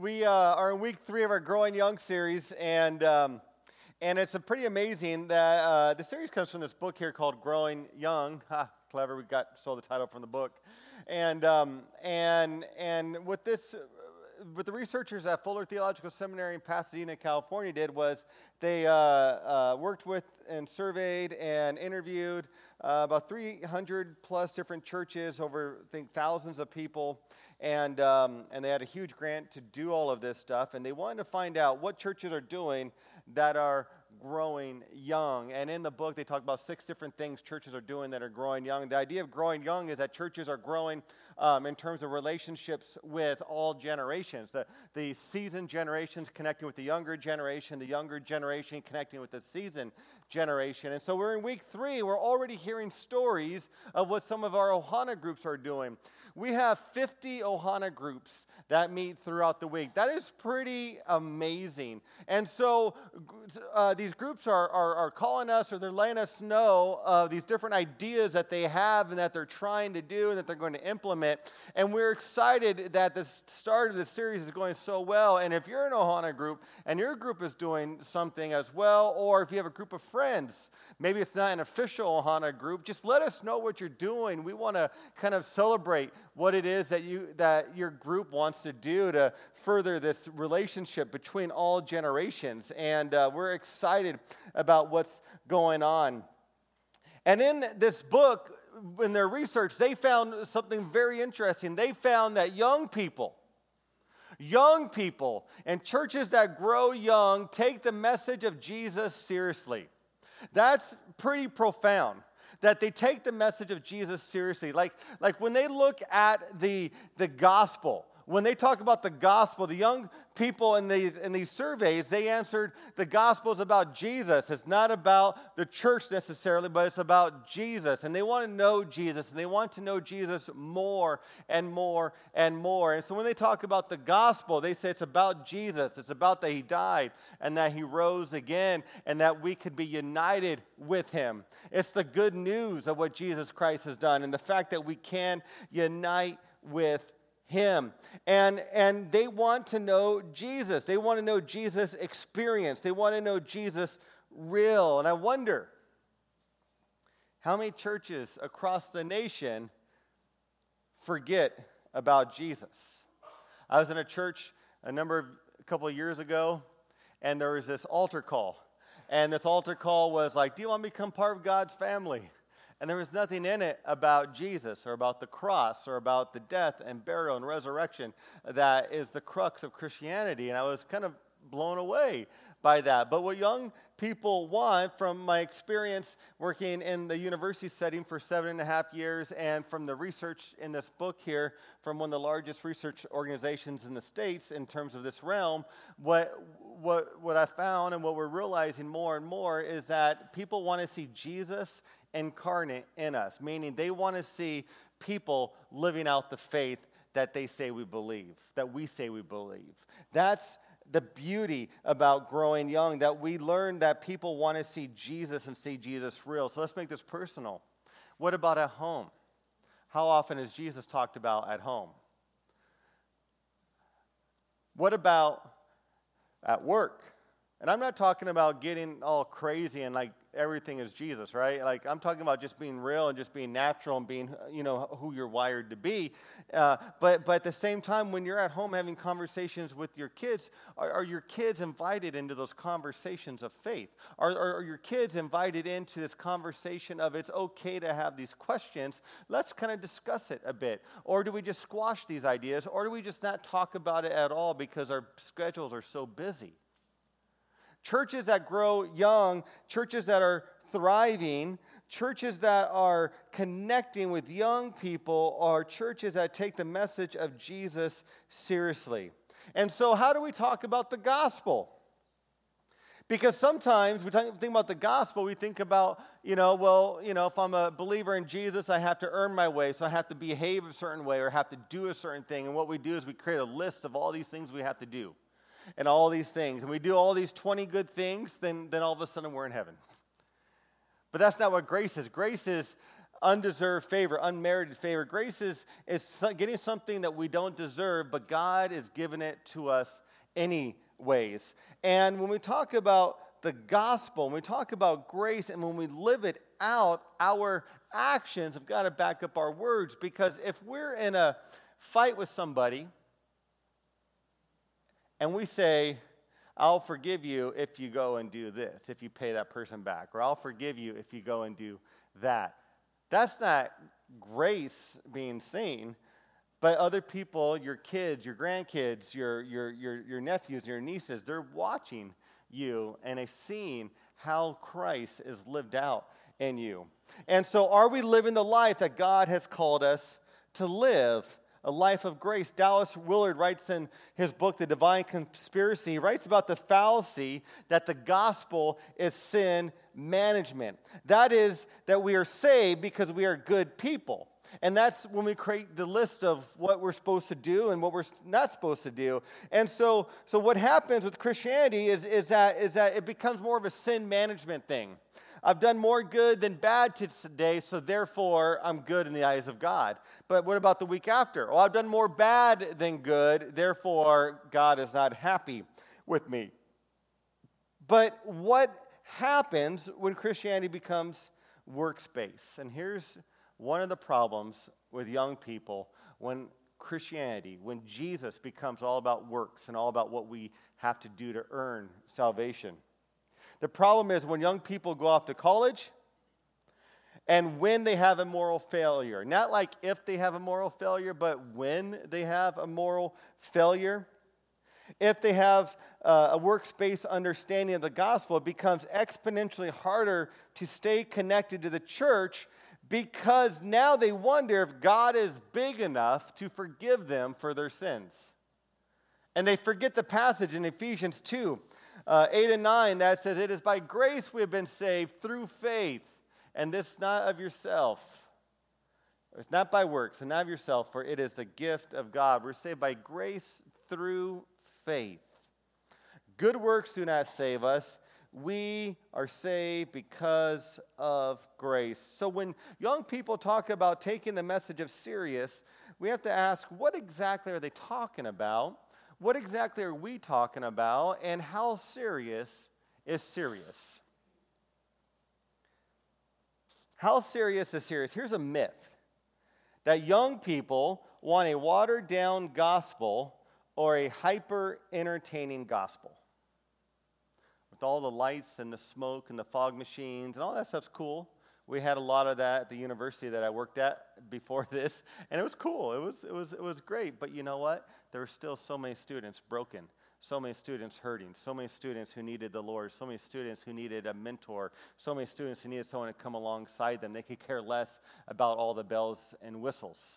we uh, are in week three of our Growing Young series, and um, and it's pretty amazing that uh, the series comes from this book here called Growing Young. Ha, clever, we got stole the title from the book, and um, and and what this what the researchers at Fuller Theological Seminary in Pasadena, California, did was they uh, uh, worked with and surveyed and interviewed uh, about 300 plus different churches, over I think thousands of people, and um, and they had a huge grant to do all of this stuff, and they wanted to find out what churches are doing that are growing young. And in the book, they talk about six different things churches are doing that are growing young. The idea of growing young is that churches are growing um, in terms of relationships with all generations. The, the seasoned generations connecting with the younger generation, the younger generation connecting with the seasoned generation. And so we're in week three. We're already hearing stories of what some of our Ohana groups are doing. We have 50 Ohana groups that meet throughout the week. That is pretty amazing. And so uh, these groups are, are, are, calling us or they're letting us know of these different ideas that they have and that they're trying to do and that they're going to implement. And we're excited that the start of the series is going so well. And if you're an Ohana group and your group is doing something as well, or if you have a group of friends, maybe it's not an official Ohana group, just let us know what you're doing. We want to kind of celebrate what it is that, you, that your group wants to do to further this relationship between all generations. And uh, we're excited about what's going on. And in this book, in their research, they found something very interesting. They found that young people, young people, and churches that grow young take the message of Jesus seriously. That's pretty profound that they take the message of Jesus seriously. Like, like when they look at the, the gospel, when they talk about the gospel, the young people in these, in these surveys, they answered the gospel is about Jesus. It's not about the church necessarily, but it's about Jesus. And they want to know Jesus, and they want to know Jesus more and more and more. And so when they talk about the gospel, they say it's about Jesus. It's about that he died and that he rose again and that we could be united with him. It's the good news of what Jesus Christ has done and the fact that we can unite with him. And, and they want to know Jesus. They want to know Jesus' experience. They want to know Jesus real. And I wonder how many churches across the nation forget about Jesus. I was in a church a number of a couple of years ago, and there was this altar call. And this altar call was like, Do you want to become part of God's family? And there was nothing in it about Jesus or about the cross or about the death and burial and resurrection that is the crux of Christianity. And I was kind of blown away by that. But what young people want, from my experience working in the university setting for seven and a half years, and from the research in this book here from one of the largest research organizations in the States in terms of this realm, what, what, what I found and what we're realizing more and more is that people want to see Jesus incarnate in us, meaning they want to see people living out the faith that they say we believe, that we say we believe. That's the beauty about growing young, that we learn that people want to see Jesus and see Jesus real. So let's make this personal. What about at home? How often is Jesus talked about at home? What about at work? And I'm not talking about getting all crazy and like everything is Jesus, right? Like I'm talking about just being real and just being natural and being, you know, who you're wired to be. Uh, but but at the same time, when you're at home having conversations with your kids, are, are your kids invited into those conversations of faith? Are, are, are your kids invited into this conversation of it's okay to have these questions? Let's kind of discuss it a bit. Or do we just squash these ideas? Or do we just not talk about it at all because our schedules are so busy? Churches that grow young, churches that are thriving, churches that are connecting with young people, are churches that take the message of Jesus seriously. And so, how do we talk about the gospel? Because sometimes we think about the gospel, we think about, you know, well, you know, if I'm a believer in Jesus, I have to earn my way, so I have to behave a certain way or have to do a certain thing. And what we do is we create a list of all these things we have to do and all these things, and we do all these 20 good things, then, then all of a sudden we're in heaven. But that's not what grace is. Grace is undeserved favor, unmerited favor. Grace is, is getting something that we don't deserve, but God is giving it to us anyways. And when we talk about the gospel, when we talk about grace, and when we live it out, our actions have got to back up our words. Because if we're in a fight with somebody and we say, I'll forgive you if you go and do this, if you pay that person back, or I'll forgive you if you go and do that. That's not grace being seen, but other people, your kids, your grandkids, your, your, your, your nephews, your nieces, they're watching you and they're seeing how Christ is lived out in you. And so, are we living the life that God has called us to live? A life of grace. Dallas Willard writes in his book, The Divine Conspiracy, he writes about the fallacy that the gospel is sin management. That is, that we are saved because we are good people. And that's when we create the list of what we're supposed to do and what we're not supposed to do. And so, so what happens with Christianity is, is, that, is that it becomes more of a sin management thing. I've done more good than bad today, so therefore I'm good in the eyes of God. But what about the week after? Well, I've done more bad than good, therefore God is not happy with me. But what happens when Christianity becomes works-based? And here's one of the problems with young people when Christianity, when Jesus becomes all about works and all about what we have to do to earn salvation. The problem is when young people go off to college and when they have a moral failure. Not like if they have a moral failure, but when they have a moral failure. If they have uh, a works-based understanding of the gospel, it becomes exponentially harder to stay connected to the church because now they wonder if God is big enough to forgive them for their sins. And they forget the passage in Ephesians 2 uh, 8 and 9 that says, It is by grace we have been saved through faith, and this not of yourself. It's not by works, and not of yourself, for it is the gift of God. We're saved by grace through faith. Good works do not save us. We are saved because of grace. So when young people talk about taking the message of serious, we have to ask what exactly are they talking about? What exactly are we talking about and how serious is serious? How serious is serious? Here's a myth that young people want a watered down gospel or a hyper entertaining gospel. With all the lights and the smoke and the fog machines and all that stuff's cool. We had a lot of that at the university that I worked at before this, and it was cool. It was, it was, it was great. But you know what? There were still so many students broken, so many students hurting, so many students who needed the Lord, so many students who needed a mentor, so many students who needed someone to come alongside them. They could care less about all the bells and whistles.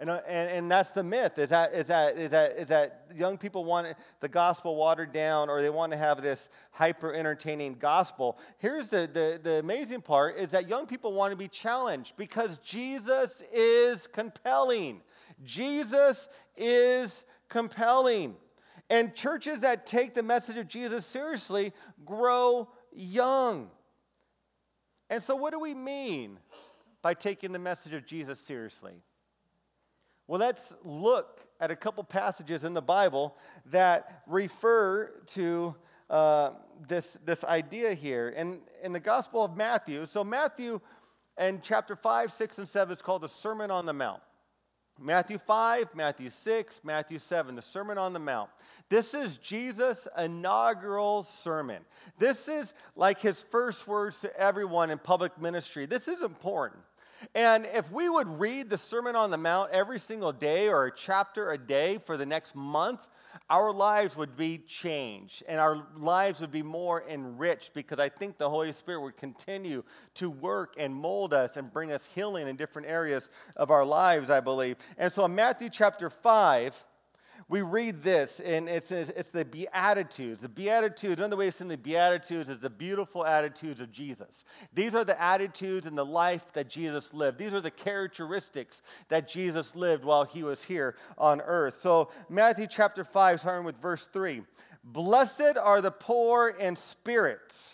And, uh, and, and that's the myth is that, is, that, is, that, is that young people want the gospel watered down or they want to have this hyper entertaining gospel. Here's the, the, the amazing part is that young people want to be challenged because Jesus is compelling. Jesus is compelling. And churches that take the message of Jesus seriously grow young. And so, what do we mean by taking the message of Jesus seriously? Well, let's look at a couple passages in the Bible that refer to uh, this, this idea here. In, in the Gospel of Matthew, so Matthew in chapter 5, 6, and 7 is called the Sermon on the Mount. Matthew 5, Matthew 6, Matthew 7, the Sermon on the Mount. This is Jesus' inaugural sermon. This is like his first words to everyone in public ministry. This is important. And if we would read the Sermon on the Mount every single day or a chapter a day for the next month, our lives would be changed and our lives would be more enriched because I think the Holy Spirit would continue to work and mold us and bring us healing in different areas of our lives, I believe. And so in Matthew chapter 5, we read this, and it's, it's the Beatitudes. The Beatitudes, another way of saying the Beatitudes is the beautiful attitudes of Jesus. These are the attitudes and the life that Jesus lived. These are the characteristics that Jesus lived while he was here on earth. So, Matthew chapter 5, starting with verse 3 Blessed are the poor in spirit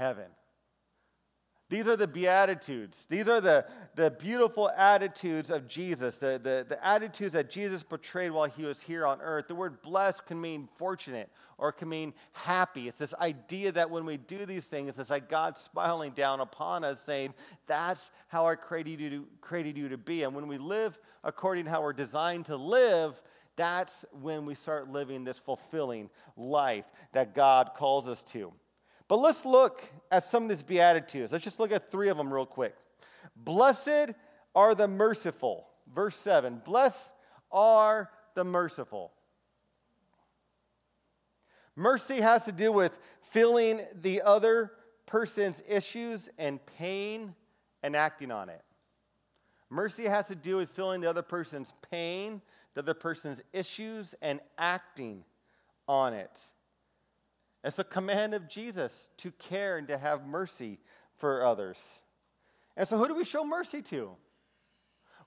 heaven. These are the Beatitudes. These are the, the beautiful attitudes of Jesus, the, the, the attitudes that Jesus portrayed while he was here on earth. The word blessed can mean fortunate or can mean happy. It's this idea that when we do these things, it's like God smiling down upon us, saying, That's how I created you to, created you to be. And when we live according to how we're designed to live, that's when we start living this fulfilling life that God calls us to. But let's look at some of these Beatitudes. Let's just look at three of them real quick. Blessed are the merciful. Verse 7 Blessed are the merciful. Mercy has to do with feeling the other person's issues and pain and acting on it. Mercy has to do with feeling the other person's pain, the other person's issues, and acting on it. It's a command of Jesus to care and to have mercy for others. And so, who do we show mercy to?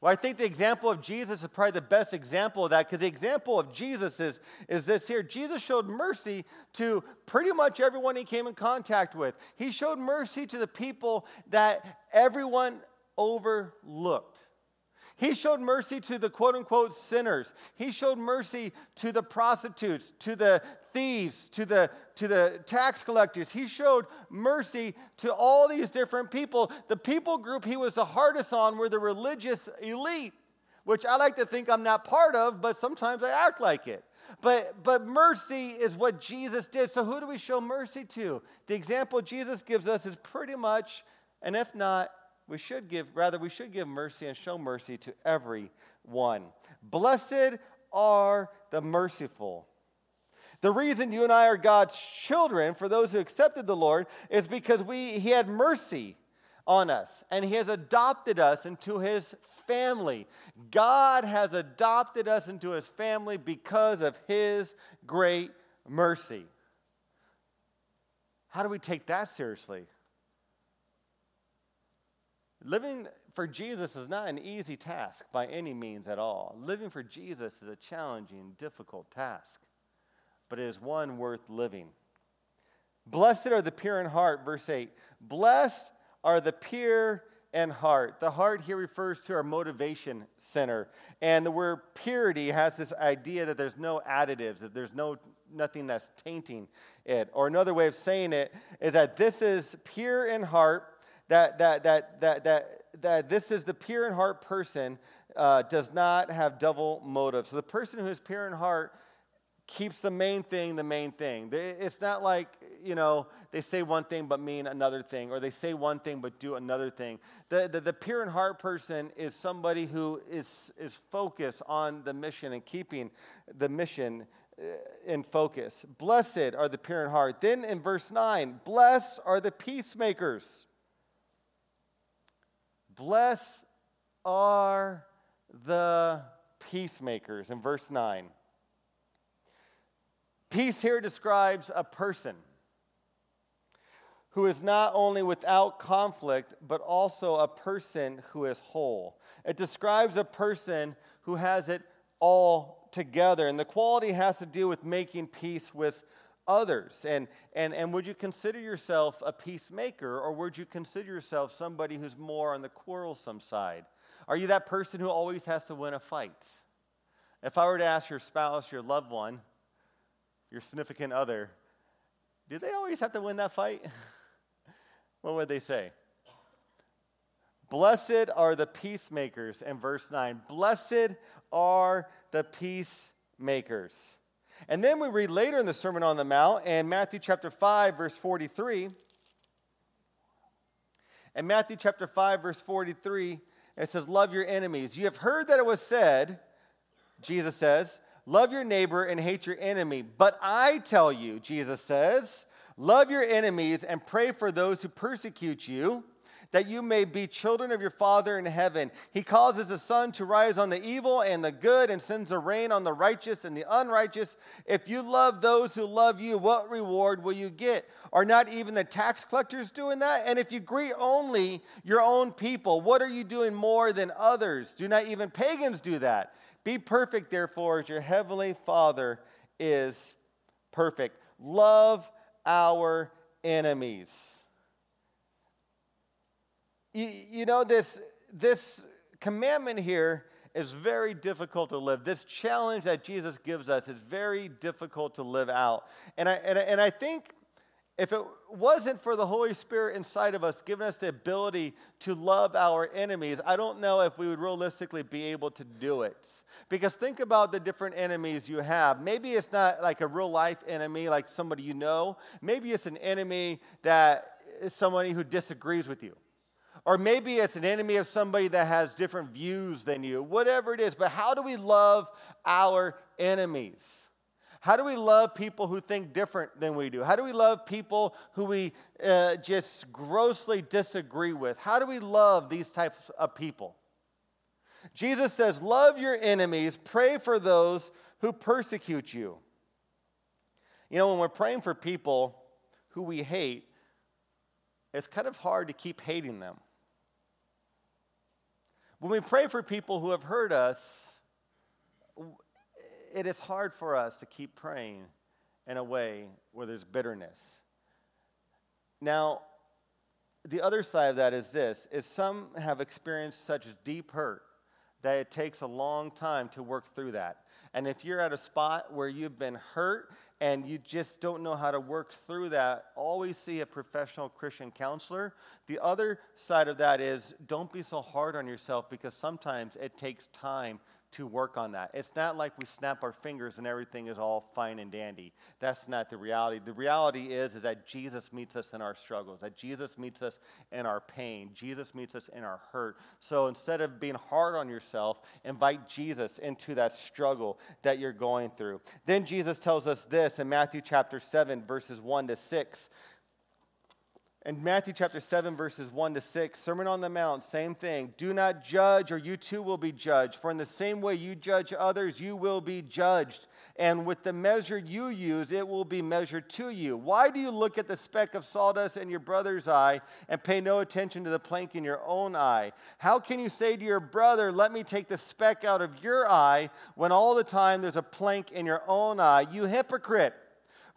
Well, I think the example of Jesus is probably the best example of that because the example of Jesus is, is this here. Jesus showed mercy to pretty much everyone he came in contact with. He showed mercy to the people that everyone overlooked. He showed mercy to the quote unquote sinners. He showed mercy to the prostitutes, to the thieves, to the, to the tax collectors. He showed mercy to all these different people. The people group he was the hardest on were the religious elite, which I like to think I'm not part of, but sometimes I act like it. But, but mercy is what Jesus did. So, who do we show mercy to? The example Jesus gives us is pretty much, and if not, we should give, rather, we should give mercy and show mercy to everyone. Blessed are the merciful. The reason you and I are God's children, for those who accepted the Lord, is because we, He had mercy on us and He has adopted us into His family. God has adopted us into His family because of His great mercy. How do we take that seriously? Living for Jesus is not an easy task by any means at all. Living for Jesus is a challenging, difficult task, but it is one worth living. Blessed are the pure in heart, verse 8. Blessed are the pure in heart. The heart here refers to our motivation center. And the word purity has this idea that there's no additives, that there's no nothing that's tainting it. Or another way of saying it is that this is pure in heart that, that, that, that, that, that this is the pure in heart person uh, does not have double motives. So the person who is pure in heart keeps the main thing the main thing. It's not like, you know, they say one thing but mean another thing, or they say one thing but do another thing. The, the, the pure in heart person is somebody who is, is focused on the mission and keeping the mission uh, in focus. Blessed are the pure in heart. Then in verse 9, blessed are the peacemakers. Bless are the peacemakers in verse 9. Peace here describes a person who is not only without conflict, but also a person who is whole. It describes a person who has it all together. And the quality has to do with making peace with others? And, and, and would you consider yourself a peacemaker, or would you consider yourself somebody who's more on the quarrelsome side? Are you that person who always has to win a fight? If I were to ask your spouse, your loved one, your significant other, do they always have to win that fight? what would they say? Blessed are the peacemakers in verse 9. Blessed are the peacemakers. And then we read later in the Sermon on the Mount in Matthew chapter 5, verse 43. In Matthew chapter 5, verse 43, it says, Love your enemies. You have heard that it was said, Jesus says, Love your neighbor and hate your enemy. But I tell you, Jesus says, Love your enemies and pray for those who persecute you that you may be children of your Father in heaven. He causes the sun to rise on the evil and the good and sends the rain on the righteous and the unrighteous. If you love those who love you, what reward will you get? Are not even the tax collectors doing that? And if you greet only your own people, what are you doing more than others? Do not even pagans do that? Be perfect, therefore, as your heavenly Father is perfect. Love our enemies. You, you know, this, this commandment here is very difficult to live. This challenge that Jesus gives us is very difficult to live out. And I, and, and I think if it wasn't for the Holy Spirit inside of us giving us the ability to love our enemies, I don't know if we would realistically be able to do it. Because think about the different enemies you have. Maybe it's not like a real life enemy, like somebody you know. Maybe it's an enemy that is somebody who disagrees with you. Or maybe it's an enemy of somebody that has different views than you, whatever it is. But how do we love our enemies? How do we love people who think different than we do? How do we love people who we uh, just grossly disagree with? How do we love these types of people? Jesus says, Love your enemies, pray for those who persecute you. You know, when we're praying for people who we hate, it's kind of hard to keep hating them. When we pray for people who have hurt us, it is hard for us to keep praying in a way where there's bitterness. Now, the other side of that is this is some have experienced such deep hurt that it takes a long time to work through that. And if you're at a spot where you've been hurt and you just don't know how to work through that, always see a professional Christian counselor. The other side of that is don't be so hard on yourself because sometimes it takes time to work on that. It's not like we snap our fingers and everything is all fine and dandy. That's not the reality. The reality is is that Jesus meets us in our struggles, that Jesus meets us in our pain, Jesus meets us in our hurt. So instead of being hard on yourself, invite Jesus into that struggle that you're going through. Then Jesus tells us this in Matthew chapter 7 verses 1 to 6. In Matthew chapter 7, verses 1 to 6, Sermon on the Mount, same thing. Do not judge, or you too will be judged. For in the same way you judge others, you will be judged. And with the measure you use, it will be measured to you. Why do you look at the speck of sawdust in your brother's eye and pay no attention to the plank in your own eye? How can you say to your brother, Let me take the speck out of your eye, when all the time there's a plank in your own eye? You hypocrite.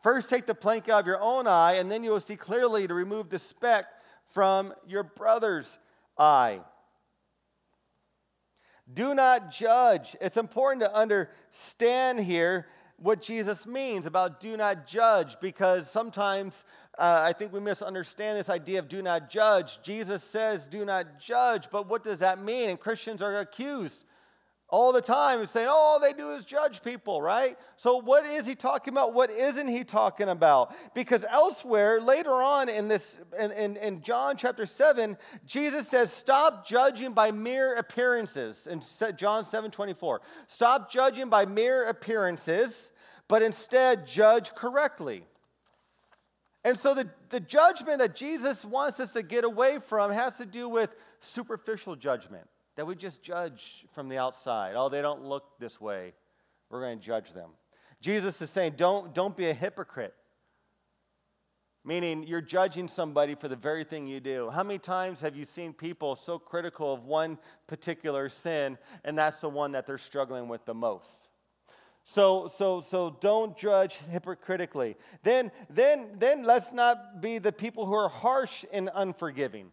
First, take the plank out of your own eye, and then you will see clearly to remove the speck from your brother's eye. Do not judge. It's important to understand here what Jesus means about do not judge because sometimes uh, I think we misunderstand this idea of do not judge. Jesus says do not judge, but what does that mean? And Christians are accused all the time and saying, oh, all they do is judge people, right? So, what is he talking about? What isn't he talking about? Because elsewhere, later on in this, in, in, in John chapter 7, Jesus says, stop judging by mere appearances. In John 7 24, stop judging by mere appearances, but instead judge correctly. And so, the, the judgment that Jesus wants us to get away from has to do with superficial judgment that we just judge from the outside. Oh, they don't look this way. We're going to judge them. Jesus is saying, don't, don't be a hypocrite. Meaning, you're judging somebody for the very thing you do. How many times have you seen people so critical of one particular sin, and that's the one that they're struggling with the most? So, so, so don't judge hypocritically. Then, then, then let's not be the people who are harsh and unforgiving.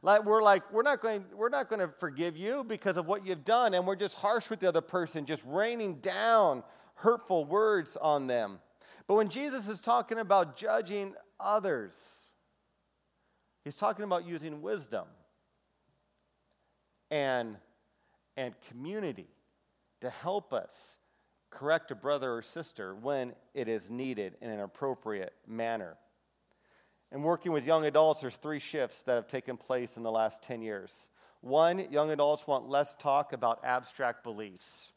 Like we're like, we're not going, we're not going to forgive you because of what you've done, and we're just harsh with the other person, just raining down hurtful words on them. But when Jesus is talking about judging others, he's talking about using wisdom and, and community to help us correct a brother or sister when it is needed in an appropriate manner. And working with young adults, there's three shifts that have taken place in the last 10 years. One, young adults want less talk about abstract beliefs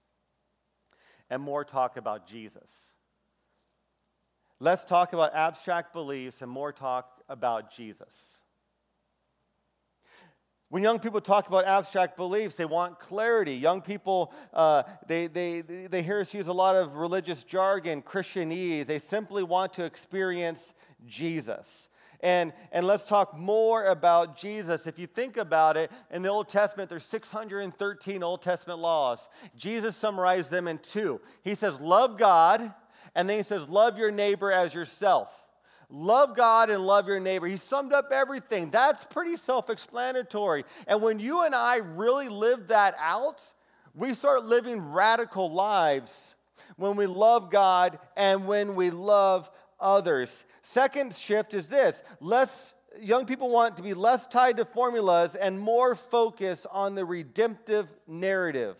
and more talk about Jesus. Less talk about abstract beliefs and more talk about Jesus. When young people talk about abstract beliefs, they want clarity. Young people, uh, they, they, they hear us use a lot of religious jargon, Christianese. They simply want to experience Jesus. And, and let's talk more about Jesus. If you think about it, in the Old Testament, there's 613 Old Testament laws. Jesus summarized them in two. He says, Love God, and then he says, Love your neighbor as yourself. Love God and love your neighbor. He summed up everything. That's pretty self explanatory. And when you and I really live that out, we start living radical lives when we love God and when we love others. Second shift is this less young people want to be less tied to formulas and more focused on the redemptive narrative.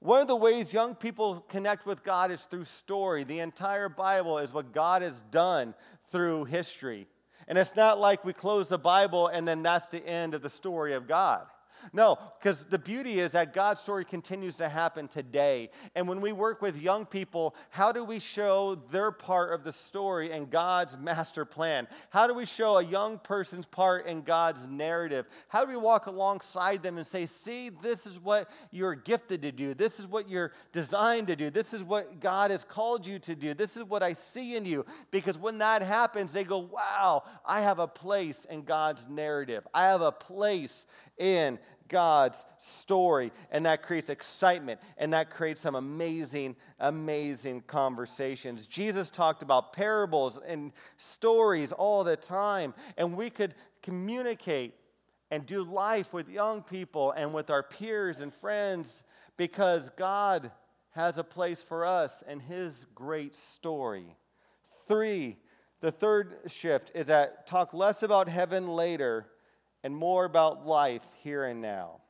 One of the ways young people connect with God is through story. The entire Bible is what God has done through history. And it's not like we close the Bible and then that's the end of the story of God. No, because the beauty is that God's story continues to happen today. And when we work with young people, how do we show their part of the story and God's master plan? How do we show a young person's part in God's narrative? How do we walk alongside them and say, see, this is what you're gifted to do. This is what you're designed to do. This is what God has called you to do. This is what I see in you. Because when that happens, they go, wow, I have a place in God's narrative. I have a place in God's story. And that creates excitement and that creates some amazing, amazing conversations. Jesus talked about parables and stories all the time, and we could communicate and do life with young people and with our peers and friends because God has a place for us and His great story. Three, the third shift is that talk less about heaven later and more about life here and now.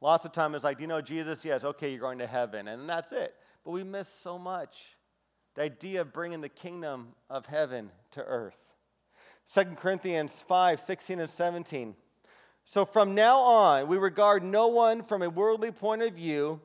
Lots of time it's like, do you know, Jesus, yes, okay, you're going to heaven, and that's it. But we miss so much. The idea of bringing the kingdom of heaven to earth. 2 Corinthians 5 16 and 17. So from now on, we regard no one from a worldly point of view.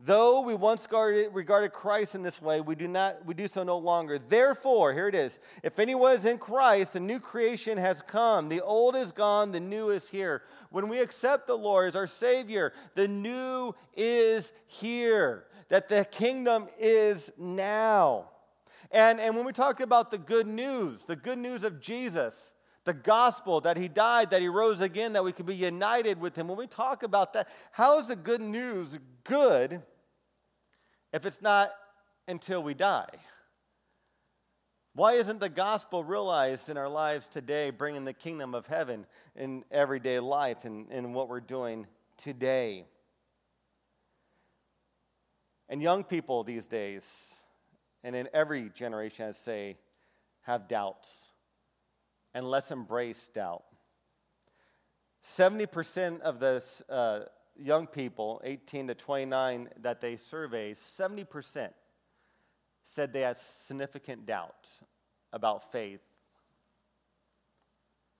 Though we once regarded Christ in this way, we do, not, we do so no longer. Therefore, here it is if anyone is in Christ, the new creation has come. The old is gone, the new is here. When we accept the Lord as our Savior, the new is here, that the kingdom is now. And, and when we talk about the good news, the good news of Jesus, the gospel that he died, that he rose again, that we could be united with him, when we talk about that, how is the good news good? if it's not until we die? Why isn't the gospel realized in our lives today, bringing the kingdom of heaven in everyday life and in what we're doing today? And young people these days, and in every generation, I say, have doubts and let's embrace doubt. 70% of the uh, young people, 18 to 29, that they surveyed, 70% said they had significant doubt about faith.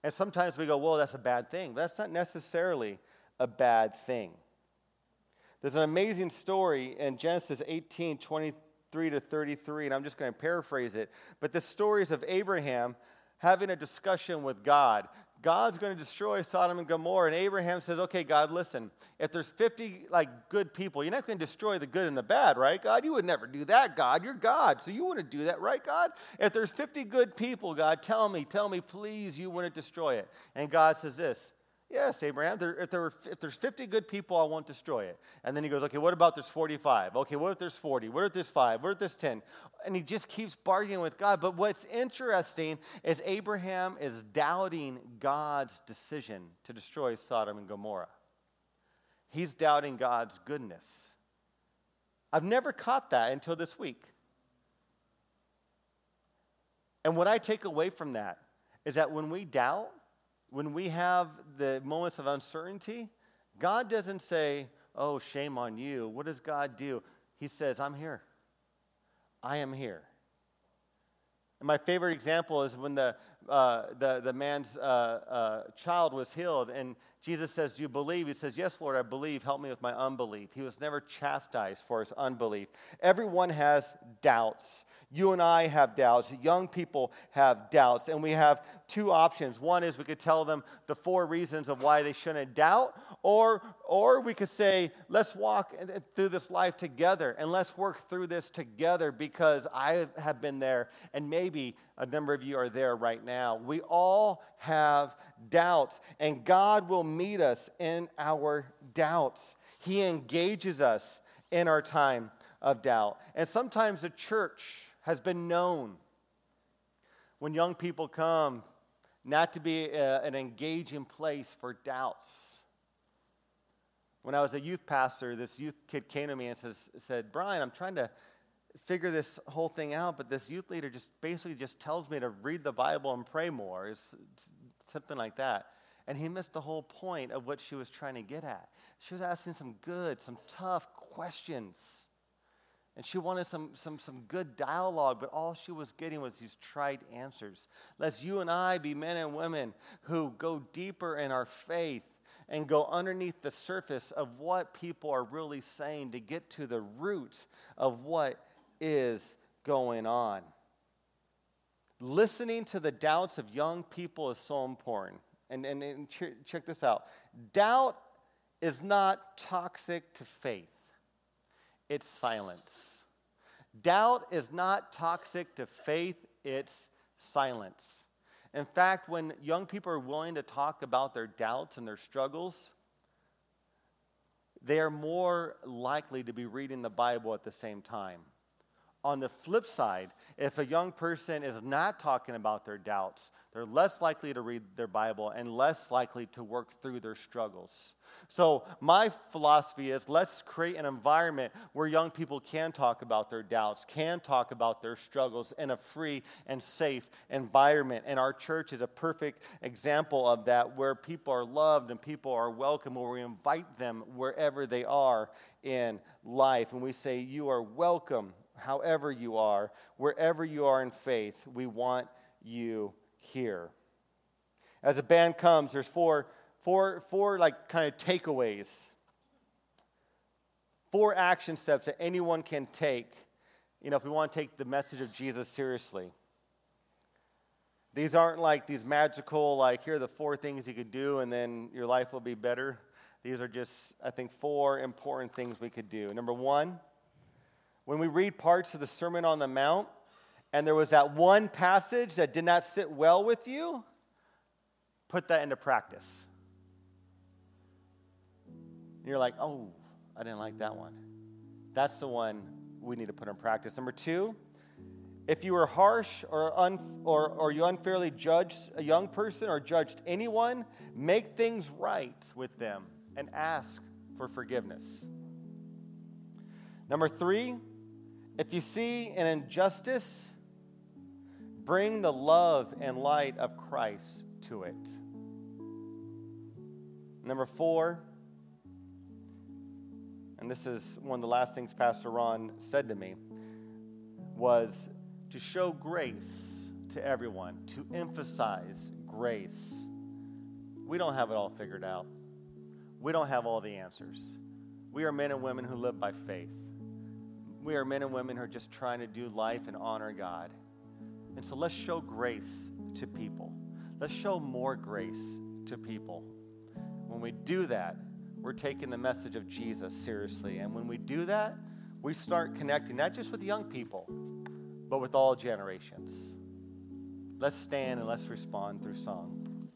And sometimes we go, well, that's a bad thing. But that's not necessarily a bad thing. There's an amazing story in Genesis 18 23 to 33, and I'm just going to paraphrase it. But the stories of Abraham having a discussion with God. God's going to destroy Sodom and Gomorrah. And Abraham says, okay, God, listen, if there's 50 like good people, you're not going to destroy the good and the bad, right? God, you would never do that, God. You're God, so you wouldn't do that, right, God? If there's 50 good people, God, tell me, tell me, please, you wouldn't destroy it. And God says this, Yes, Abraham, there, if, there were, if there's 50 good people, I won't destroy it. And then he goes, okay, what about there's 45? Okay, what if there's 40? What if there's 5? What if there's 10? And he just keeps bargaining with God. But what's interesting is Abraham is doubting God's decision to destroy Sodom and Gomorrah. He's doubting God's goodness. I've never caught that until this week. And what I take away from that is that when we doubt, when we have the moments of uncertainty, God doesn't say, Oh, shame on you. What does God do? He says, I'm here. I am here. And my favorite example is when the, uh, the, the man's uh, uh, child was healed, and Jesus says, Do you believe? He says, Yes, Lord, I believe. Help me with my unbelief. He was never chastised for his unbelief. Everyone has doubts. You and I have doubts. Young people have doubts. And we have two options. One is we could tell them the four reasons of why they shouldn't doubt, or, or we could say, let's walk through this life together and let's work through this together because I have been there and maybe a number of you are there right now. We all have doubts, and God will meet us in our doubts. He engages us in our time of doubt. And sometimes the church has been known when young people come not to be a, an engaging place for doubts. When I was a youth pastor, this youth kid came to me and says, said, Brian, I'm trying to figure this whole thing out, but this youth leader just basically just tells me to read the Bible and pray more. It's, something like that. And he missed the whole point of what she was trying to get at. She was asking some good, some tough questions. And she wanted some, some, some good dialogue, but all she was getting was these trite answers. Let's you and I be men and women who go deeper in our faith and go underneath the surface of what people are really saying to get to the roots of what is going on. Listening to the doubts of young people is so important. And, and, and check this out doubt is not toxic to faith it's silence. Doubt is not toxic to faith, it's silence. In fact, when young people are willing to talk about their doubts and their struggles, they are more likely to be reading the Bible at the same time. On the flip side, if a young person is not talking about their doubts, they're less likely to read their Bible and less likely to work through their struggles. So, my philosophy is let's create an environment where young people can talk about their doubts, can talk about their struggles in a free and safe environment. And our church is a perfect example of that, where people are loved and people are welcome, where we invite them wherever they are in life. And we say, You are welcome however you are, wherever you are in faith, we want you here. As a band comes, there's four, four, four like kind of takeaways, four action steps that anyone can take, you know, if we want to take the message of Jesus seriously. These aren't like these magical, like, here are the four things you could do and then your life will be better. These are just, I think, four important things we could do. Number one, when we read parts of the Sermon on the Mount, and there was that one passage that did not sit well with you, put that into practice. You're like, oh, I didn't like that one. That's the one we need to put in practice. Number two, if you were harsh or, un- or, or you unfairly judged a young person or judged anyone, make things right with them and ask for forgiveness. Number three, if you see an injustice, bring the love and light of Christ to it. Number four, and this is one of the last things Pastor Ron said to me, was to show grace to everyone, to emphasize grace. We don't have it all figured out. We don't have all the answers. We are men and women who live by faith. We are men and women who are just trying to do life and honor God. And so let's show grace to people. Let's show more grace to people. When we do that, we're taking the message of Jesus seriously. And when we do that, we start connecting not just with young people, but with all generations. Let's stand and let's respond through song.